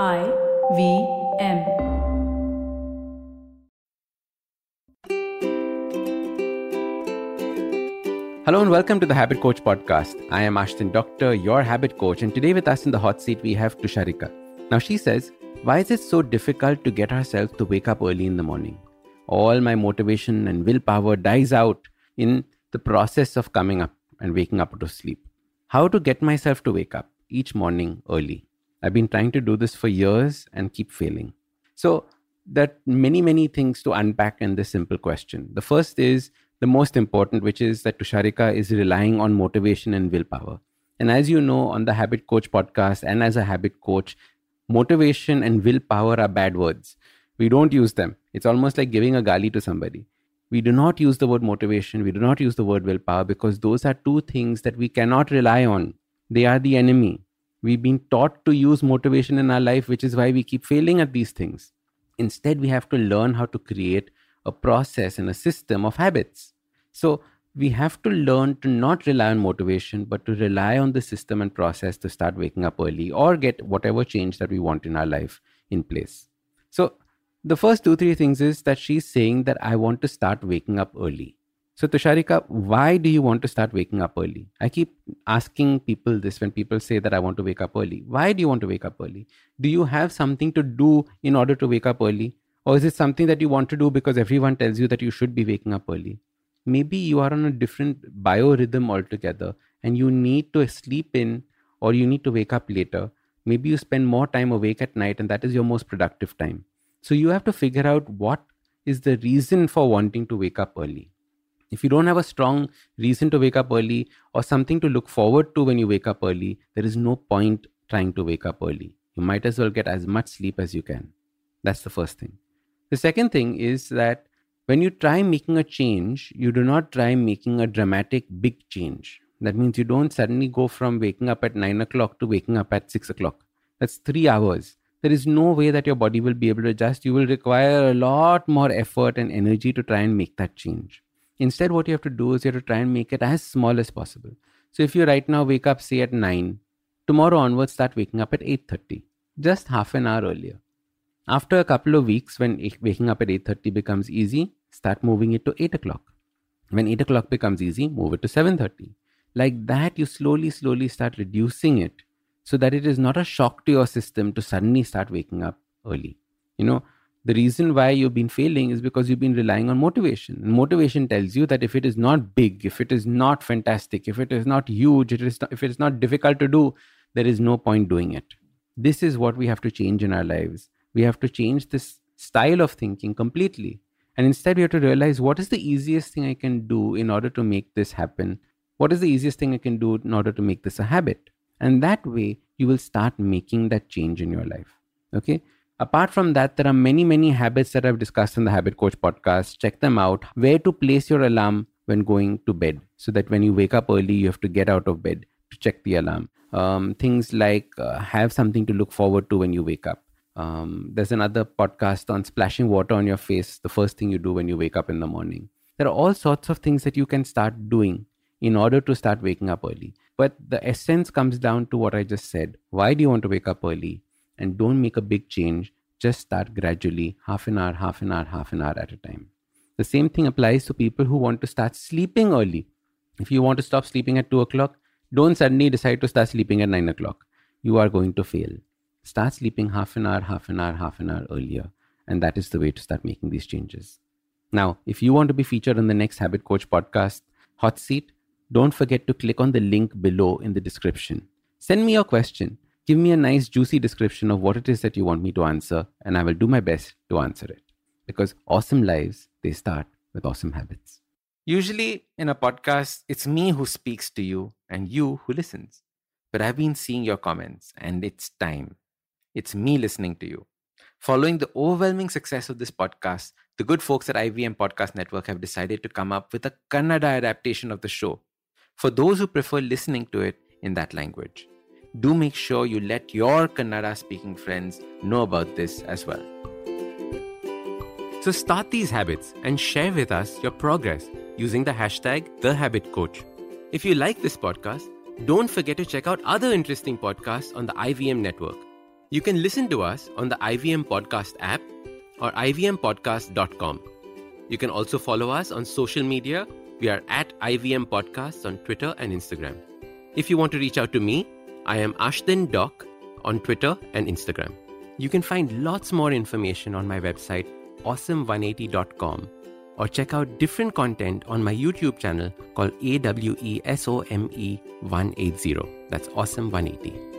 I V M. Hello and welcome to the Habit Coach podcast. I am Ashdin Doctor, your habit coach, and today with us in the hot seat we have Tusharika. Now she says, Why is it so difficult to get ourselves to wake up early in the morning? All my motivation and willpower dies out in the process of coming up and waking up out of sleep. How to get myself to wake up each morning early. I've been trying to do this for years and keep failing. So, are many, many things to unpack in this simple question. The first is the most important, which is that Tusharika is relying on motivation and willpower. And as you know, on the Habit Coach podcast and as a habit coach, motivation and willpower are bad words. We don't use them. It's almost like giving a gali to somebody. We do not use the word motivation. We do not use the word willpower because those are two things that we cannot rely on. They are the enemy. We've been taught to use motivation in our life, which is why we keep failing at these things. Instead, we have to learn how to create a process and a system of habits. So, we have to learn to not rely on motivation, but to rely on the system and process to start waking up early or get whatever change that we want in our life in place. So, the first two, three things is that she's saying that I want to start waking up early. So, Tusharika, why do you want to start waking up early? I keep asking people this when people say that I want to wake up early. Why do you want to wake up early? Do you have something to do in order to wake up early? Or is it something that you want to do because everyone tells you that you should be waking up early? Maybe you are on a different biorhythm altogether and you need to sleep in or you need to wake up later. Maybe you spend more time awake at night and that is your most productive time. So, you have to figure out what is the reason for wanting to wake up early if you don't have a strong reason to wake up early or something to look forward to when you wake up early, there is no point trying to wake up early. You might as well get as much sleep as you can. That's the first thing. The second thing is that when you try making a change, you do not try making a dramatic big change. That means you don't suddenly go from waking up at 9 o'clock to waking up at 6 o'clock. That's three hours. There is no way that your body will be able to adjust. You will require a lot more effort and energy to try and make that change. Instead, what you have to do is you have to try and make it as small as possible. So if you right now wake up, say at 9, tomorrow onwards start waking up at 8.30, just half an hour earlier. After a couple of weeks, when waking up at 8.30 becomes easy, start moving it to 8 o'clock. When 8 o'clock becomes easy, move it to 7.30. Like that, you slowly, slowly start reducing it so that it is not a shock to your system to suddenly start waking up early. You know, the reason why you've been failing is because you've been relying on motivation. And motivation tells you that if it is not big, if it is not fantastic, if it is not huge, it is not, if it is not difficult to do, there is no point doing it. This is what we have to change in our lives. We have to change this style of thinking completely. And instead, we have to realize what is the easiest thing I can do in order to make this happen? What is the easiest thing I can do in order to make this a habit? And that way, you will start making that change in your life. Okay Apart from that, there are many, many habits that I've discussed in the Habit Coach podcast. Check them out. Where to place your alarm when going to bed so that when you wake up early, you have to get out of bed to check the alarm. Um, things like uh, have something to look forward to when you wake up. Um, there's another podcast on splashing water on your face, the first thing you do when you wake up in the morning. There are all sorts of things that you can start doing in order to start waking up early. But the essence comes down to what I just said. Why do you want to wake up early? And don't make a big change. Just start gradually, half an hour, half an hour, half an hour at a time. The same thing applies to people who want to start sleeping early. If you want to stop sleeping at 2 o'clock, don't suddenly decide to start sleeping at 9 o'clock. You are going to fail. Start sleeping half an hour, half an hour, half an hour earlier. And that is the way to start making these changes. Now, if you want to be featured on the next Habit Coach podcast, Hot Seat, don't forget to click on the link below in the description. Send me your question give me a nice, juicy description of what it is that you want me to answer, and I will do my best to answer it. Because awesome lives, they start with awesome habits. Usually in a podcast, it's me who speaks to you and you who listens. But I've been seeing your comments, and it's time. It's me listening to you. Following the overwhelming success of this podcast, the good folks at IVM Podcast Network have decided to come up with a Kannada adaptation of the show for those who prefer listening to it in that language do make sure you let your Kannada speaking friends know about this as well. So start these habits and share with us your progress using the hashtag TheHabitCoach. If you like this podcast, don't forget to check out other interesting podcasts on the IVM network. You can listen to us on the IVM Podcast app or ivmpodcast.com. You can also follow us on social media. We are at IVM Podcasts on Twitter and Instagram. If you want to reach out to me, I am Ashdin Doc on Twitter and Instagram. You can find lots more information on my website, awesome180.com, or check out different content on my YouTube channel called AWESOME 180. That's Awesome 180.